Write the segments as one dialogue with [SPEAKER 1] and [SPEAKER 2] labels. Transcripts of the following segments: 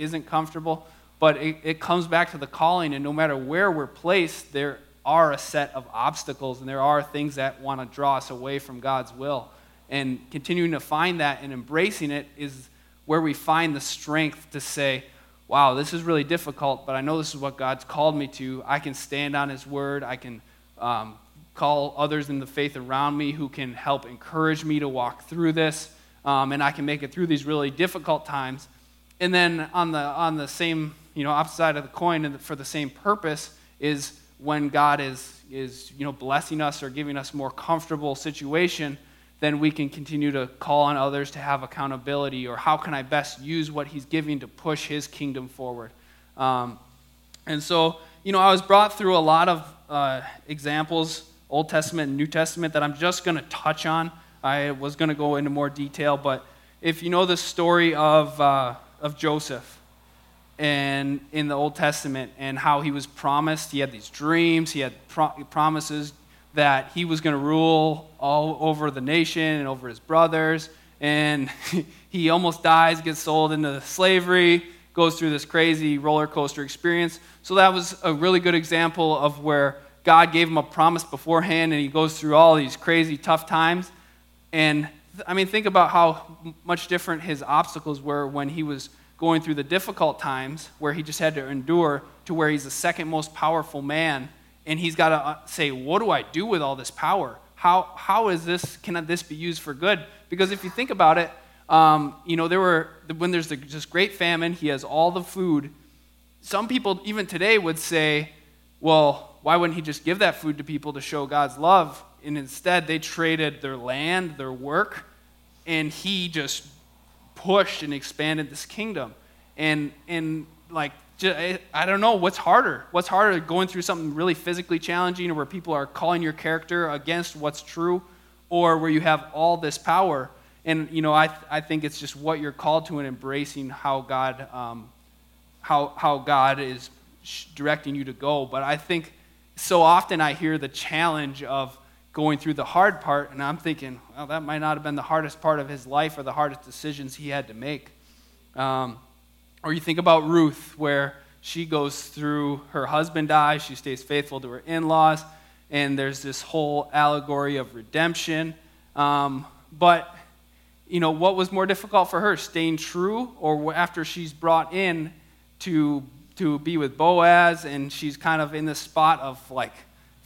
[SPEAKER 1] isn't comfortable. But it, it comes back to the calling, and no matter where we're placed, there are a set of obstacles and there are things that want to draw us away from God's will. And continuing to find that and embracing it is where we find the strength to say, wow, this is really difficult, but I know this is what God's called me to. I can stand on His word. I can um, call others in the faith around me who can help encourage me to walk through this, um, and I can make it through these really difficult times. And then on the on the same you know opposite side of the coin, and for the same purpose, is when God is is you know blessing us or giving us more comfortable situation then we can continue to call on others to have accountability or how can I best use what he's giving to push his kingdom forward. Um, and so, you know, I was brought through a lot of uh, examples, Old Testament and New Testament, that I'm just going to touch on. I was going to go into more detail, but if you know the story of, uh, of Joseph, and in the Old Testament, and how he was promised, he had these dreams, he had pro- promises that he was going to rule all over the nation and over his brothers. And he almost dies, gets sold into slavery, goes through this crazy roller coaster experience. So that was a really good example of where God gave him a promise beforehand and he goes through all these crazy tough times. And I mean, think about how much different his obstacles were when he was going through the difficult times where he just had to endure to where he's the second most powerful man and he's got to uh, say, What do I do with all this power? How, how is this, can this be used for good? Because if you think about it, um, you know, there were, when there's this great famine, he has all the food. Some people, even today, would say, well, why wouldn't he just give that food to people to show God's love? And instead, they traded their land, their work, and he just pushed and expanded this kingdom. And, and like, I don't know what's harder. What's harder, going through something really physically challenging, or where people are calling your character against what's true, or where you have all this power. And you know, I I think it's just what you're called to and embracing how God um, how how God is directing you to go. But I think so often I hear the challenge of going through the hard part, and I'm thinking, well, that might not have been the hardest part of his life or the hardest decisions he had to make. Um, or you think about Ruth, where she goes through her husband dies, she stays faithful to her in laws, and there's this whole allegory of redemption. Um, but, you know, what was more difficult for her, staying true, or after she's brought in to, to be with Boaz, and she's kind of in the spot of like,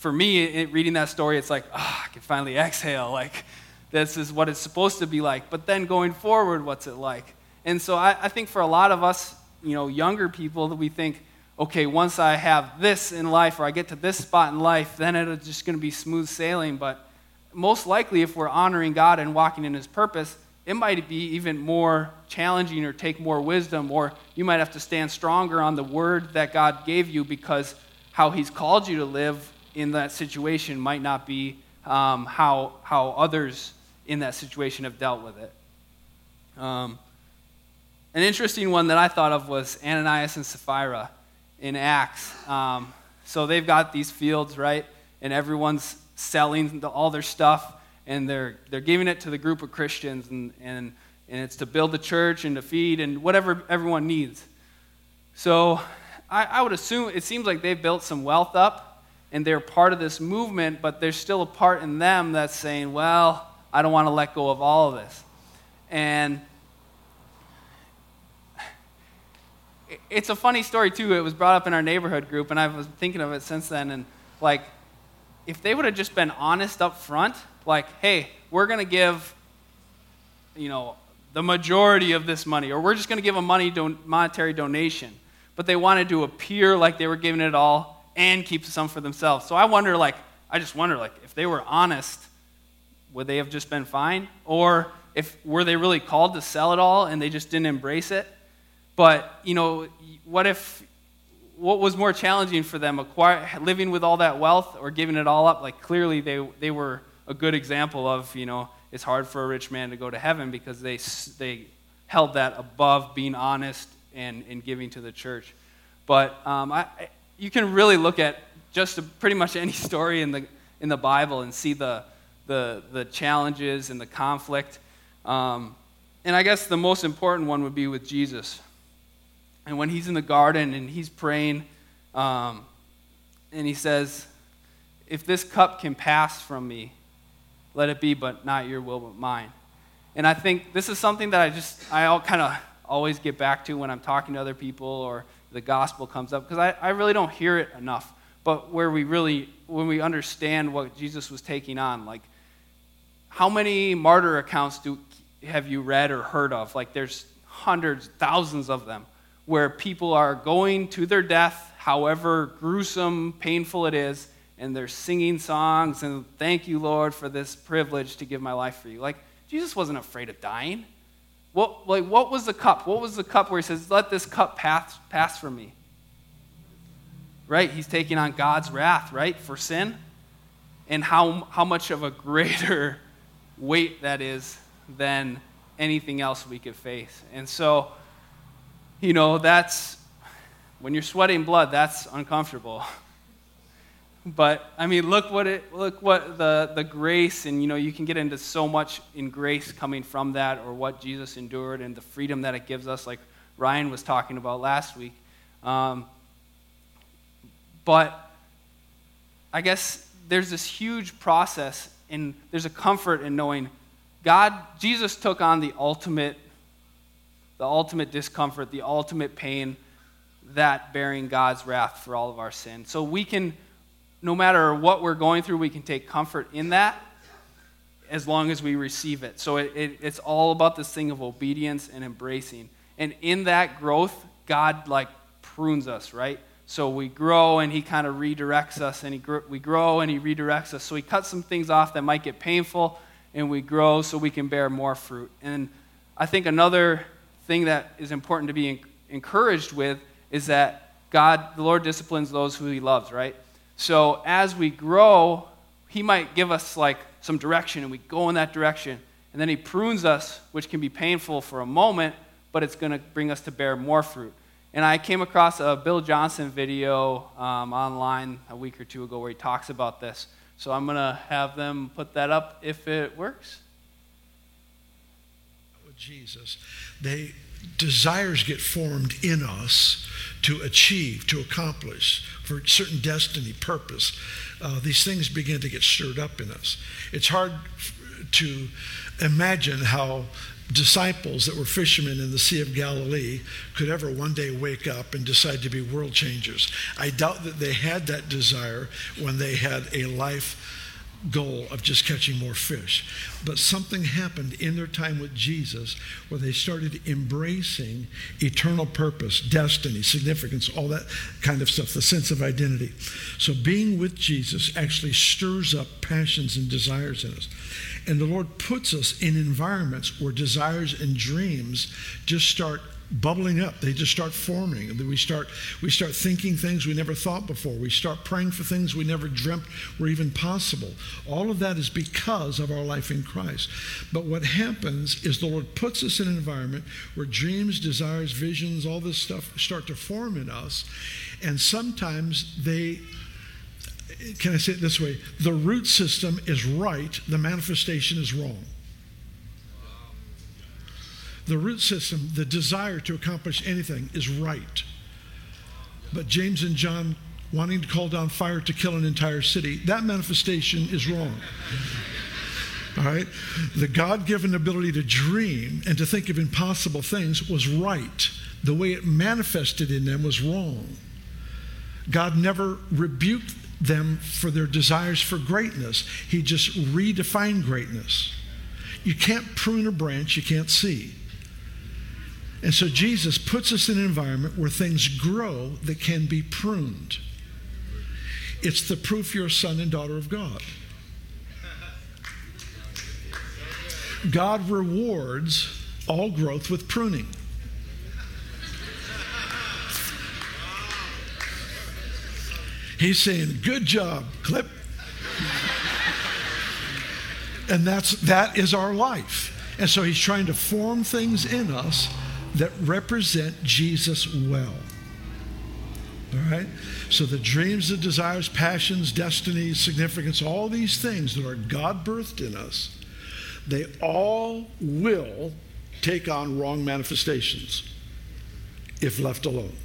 [SPEAKER 1] for me, it, reading that story, it's like, oh, I can finally exhale. Like, this is what it's supposed to be like. But then going forward, what's it like? And so I, I think for a lot of us, you know, younger people, that we think, okay, once I have this in life or I get to this spot in life, then it's just going to be smooth sailing. But most likely, if we're honoring God and walking in His purpose, it might be even more challenging or take more wisdom, or you might have to stand stronger on the word that God gave you because how He's called you to live in that situation might not be um, how, how others in that situation have dealt with it. Um, an interesting one that I thought of was Ananias and Sapphira in Acts. Um, so they've got these fields, right? And everyone's selling the, all their stuff, and they're, they're giving it to the group of Christians, and, and, and it's to build the church and to feed and whatever everyone needs. So I, I would assume it seems like they've built some wealth up, and they're part of this movement, but there's still a part in them that's saying, well, I don't want to let go of all of this. And it's a funny story too. It was brought up in our neighborhood group, and I was thinking of it since then. And like, if they would have just been honest up front, like, hey, we're going to give, you know, the majority of this money, or we're just going to give a money don- monetary donation, but they wanted to appear like they were giving it all and keep some for themselves. So I wonder, like, I just wonder, like, if they were honest, would they have just been fine, or if were they really called to sell it all and they just didn't embrace it? But, you know, what if, what was more challenging for them, acquire, living with all that wealth or giving it all up? Like, clearly they, they were a good example of, you know, it's hard for a rich man to go to heaven because they, they held that above being honest and, and giving to the church. But um, I, you can really look at just pretty much any story in the, in the Bible and see the, the, the challenges and the conflict. Um, and I guess the most important one would be with Jesus. And when he's in the garden and he's praying, um, and he says, If this cup can pass from me, let it be, but not your will, but mine. And I think this is something that I just, I all kind of always get back to when I'm talking to other people or the gospel comes up, because I, I really don't hear it enough. But where we really, when we understand what Jesus was taking on, like, how many martyr accounts do, have you read or heard of? Like, there's hundreds, thousands of them, where people are going to their death, however gruesome, painful it is, and they're singing songs and thank you, Lord, for this privilege to give my life for you. Like, Jesus wasn't afraid of dying. What, like, what was the cup? What was the cup where he says, Let this cup pass, pass from me? Right? He's taking on God's wrath, right, for sin. And how, how much of a greater weight that is than anything else we could face. And so, you know, that's when you're sweating blood, that's uncomfortable. But I mean, look what it look what the the grace and you know you can get into so much in grace coming from that or what Jesus endured and the freedom that it gives us, like Ryan was talking about last week. Um, but I guess there's this huge process and there's a comfort in knowing God, Jesus took on the ultimate, the ultimate discomfort, the ultimate pain, that bearing God's wrath for all of our sin. So we can no matter what we're going through, we can take comfort in that as long as we receive it. So it, it, it's all about this thing of obedience and embracing. And in that growth, God like prunes us, right? So we grow and he kind of redirects us, and he gr- we grow and he redirects us. So he cuts some things off that might get painful, and we grow so we can bear more fruit. And I think another thing that is important to be encouraged with is that God, the Lord disciplines those who he loves, right? So as we grow, he might give us like some direction and we go in that direction. And then he prunes us, which can be painful for a moment, but it's going to bring us to bear more fruit. And I came across a Bill Johnson video um, online a week or two ago where he talks about this. So I'm going to have them put that up if it works.
[SPEAKER 2] With Jesus, they desires get formed in us to achieve, to accomplish, for certain destiny, purpose. Uh, these things begin to get stirred up in us. It's hard to imagine how disciples that were fishermen in the Sea of Galilee could ever one day wake up and decide to be world changers. I doubt that they had that desire when they had a life goal of just catching more fish. But something happened in their time with Jesus where they started embracing eternal purpose, destiny, significance, all that kind of stuff, the sense of identity. So being with Jesus actually stirs up passions and desires in us. And the Lord puts us in environments where desires and dreams just start bubbling up. They just start forming. We start, we start thinking things we never thought before. We start praying for things we never dreamt were even possible. All of that is because of our life in Christ. But what happens is the Lord puts us in an environment where dreams, desires, visions, all this stuff start to form in us. And sometimes they can I say it this way? The root system is right, the manifestation is wrong the root system, the desire to accomplish anything, is right. But James and John wanting to call down fire to kill an entire city, that manifestation is wrong. All right? The God given ability to dream and to think of impossible things was right. The way it manifested in them was wrong. God never rebuked them for their desires for greatness, He just redefined greatness. You can't prune a branch you can't see. And so Jesus puts us in an environment where things grow that can be pruned. It's the proof you're a son and daughter of God. God rewards all growth with pruning. He's saying, "Good job, clip." and that's that is our life. And so he's trying to form things in us that represent Jesus well. All right? So the dreams, the desires, passions, destinies, significance, all these things that are God birthed in us, they all will take on wrong manifestations if left alone.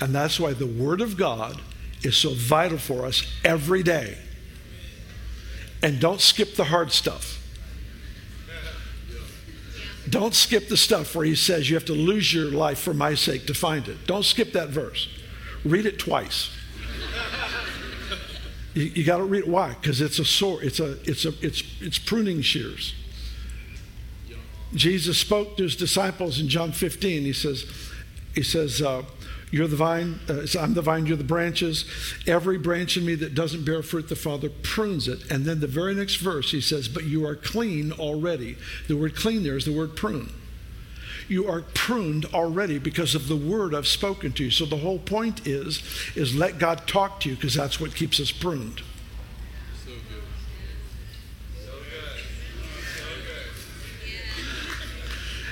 [SPEAKER 2] And that's why the Word of God is so vital for us every day. And don't skip the hard stuff. Don't skip the stuff where he says you have to lose your life for my sake to find it. Don't skip that verse. Read it twice. You, you got to read it. Why? Because it's a sword. It's a it's a it's it's pruning shears. Jesus spoke to his disciples in John 15. He says, he says, uh, you're the vine, uh, I'm the vine, you're the branches. Every branch in me that doesn't bear fruit, the Father prunes it. And then the very next verse, he says, But you are clean already. The word clean there is the word prune. You are pruned already because of the word I've spoken to you. So the whole point is, is let God talk to you because that's what keeps us pruned.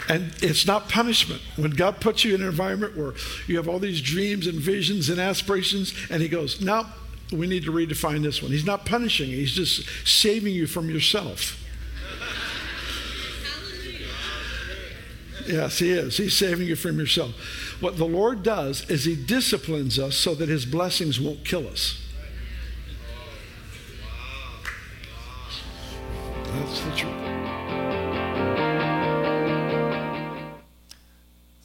[SPEAKER 2] And it's not punishment. When God puts you in an environment where you have all these dreams and visions and aspirations, and He goes, Now we need to redefine this one. He's not punishing He's just saving you from yourself. Yes, He is. He's saving you from yourself. What the Lord does is He disciplines us so that His blessings won't kill us.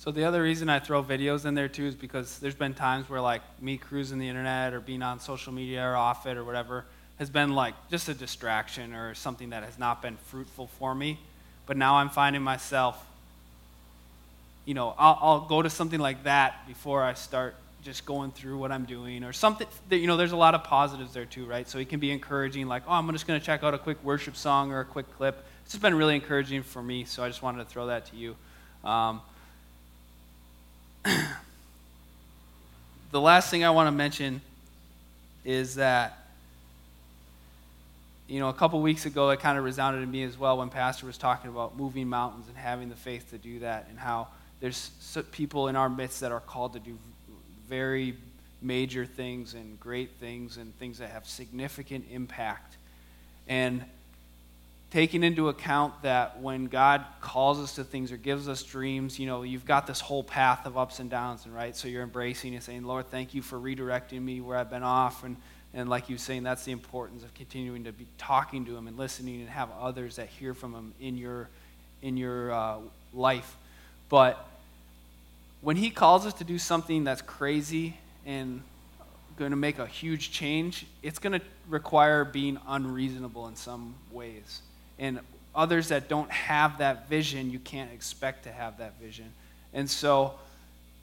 [SPEAKER 1] So the other reason I throw videos in there too is because there's been times where like me cruising the internet or being on social media or off it or whatever has been like just a distraction or something that has not been fruitful for me. But now I'm finding myself, you know, I'll, I'll go to something like that before I start just going through what I'm doing or something that, you know, there's a lot of positives there too, right? So it can be encouraging, like, oh, I'm just going to check out a quick worship song or a quick clip. It's just been really encouraging for me, so I just wanted to throw that to you. Um, the last thing I want to mention is that, you know, a couple weeks ago, it kind of resounded in me as well when Pastor was talking about moving mountains and having the faith to do that, and how there's people in our midst that are called to do very major things and great things and things that have significant impact. And taking into account that when God calls us to things or gives us dreams, you know, you've got this whole path of ups and downs, and right? So you're embracing and saying, Lord, thank you for redirecting me where I've been off. And, and like you were saying, that's the importance of continuing to be talking to Him and listening and have others that hear from Him in your, in your uh, life. But when He calls us to do something that's crazy and going to make a huge change, it's going to require being unreasonable in some ways and others that don't have that vision, you can't expect to have that vision. And so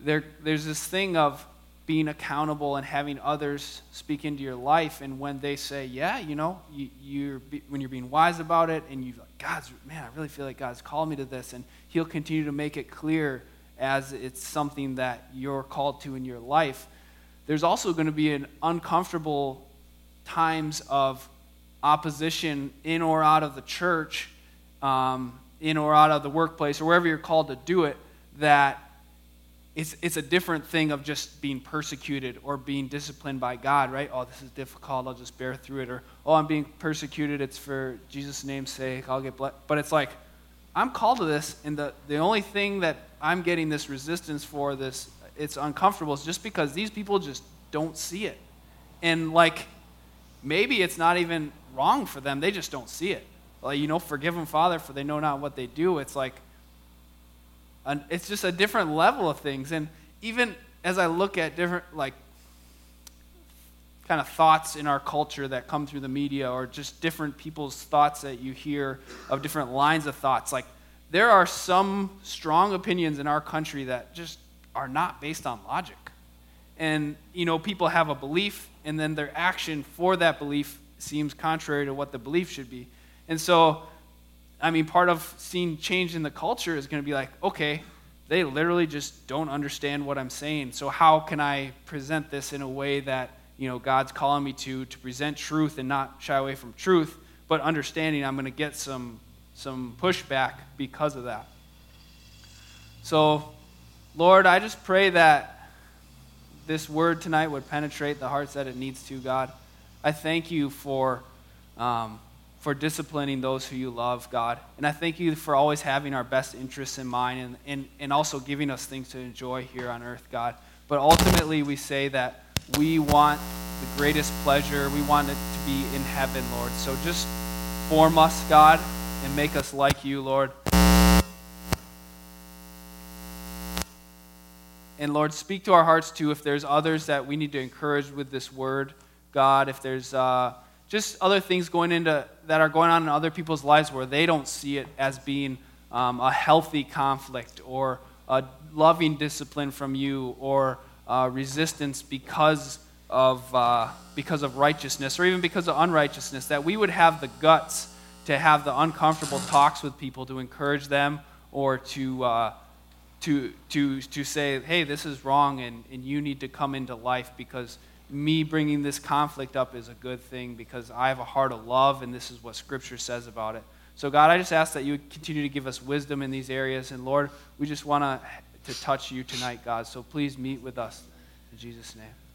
[SPEAKER 1] there, there's this thing of being accountable and having others speak into your life. And when they say, yeah, you know, you, are when you're being wise about it and you like, God's, man, I really feel like God's called me to this. And He'll continue to make it clear as it's something that you're called to in your life. There's also going to be an uncomfortable times of opposition in or out of the church, um, in or out of the workplace, or wherever you're called to do it, that it's, it's a different thing of just being persecuted or being disciplined by God, right? Oh, this is difficult. I'll just bear through it. Or, oh, I'm being persecuted. It's for Jesus' name's sake. I'll get blessed. But it's like, I'm called to this, and the, the only thing that I'm getting this resistance for, this, it's uncomfortable, is just because these people just don't see it. And like, maybe it's not even wrong for them. They just don't see it. Like, you know, forgive them, Father, for they know not what they do. It's like, an, it's just a different level of things. And even as I look at different, like, kind of thoughts in our culture that come through the media or just different people's thoughts that you hear of different lines of thoughts, like, there are some strong opinions in our country that just are not based on logic. And, you know, people have a belief, and then their action for that belief seems contrary to what the belief should be. And so, I mean, part of seeing change in the culture is going to be like, okay, they literally just don't understand what I'm saying. So how can I present this in a way that, you know, God's calling me to to present truth and not shy away from truth, but understanding I'm going to get some some pushback because of that. So, Lord, I just pray that this word tonight would penetrate the hearts that it needs to, God. I thank you for um, for disciplining those who you love, God. And I thank you for always having our best interests in mind and, and, and also giving us things to enjoy here on earth, God. But ultimately, we say that we want the greatest pleasure. We want it to be in heaven, Lord. So just form us, God, and make us like you, Lord. And Lord, speak to our hearts too if there's others that we need to encourage with this word, God. If there's uh, just other things going into that are going on in other people's lives where they don't see it as being um, a healthy conflict or a loving discipline from you or uh, resistance because of uh, because of righteousness or even because of unrighteousness, that we would have the guts to have the uncomfortable talks with people to encourage them or to uh, to, to, to say, hey, this is wrong and, and you need to come into life because me bringing this conflict up is a good thing because I have a heart of love and this is what Scripture says about it. So, God, I just ask that you would continue to give us wisdom in these areas. And, Lord, we just want to touch you tonight, God. So please meet with us. In Jesus' name.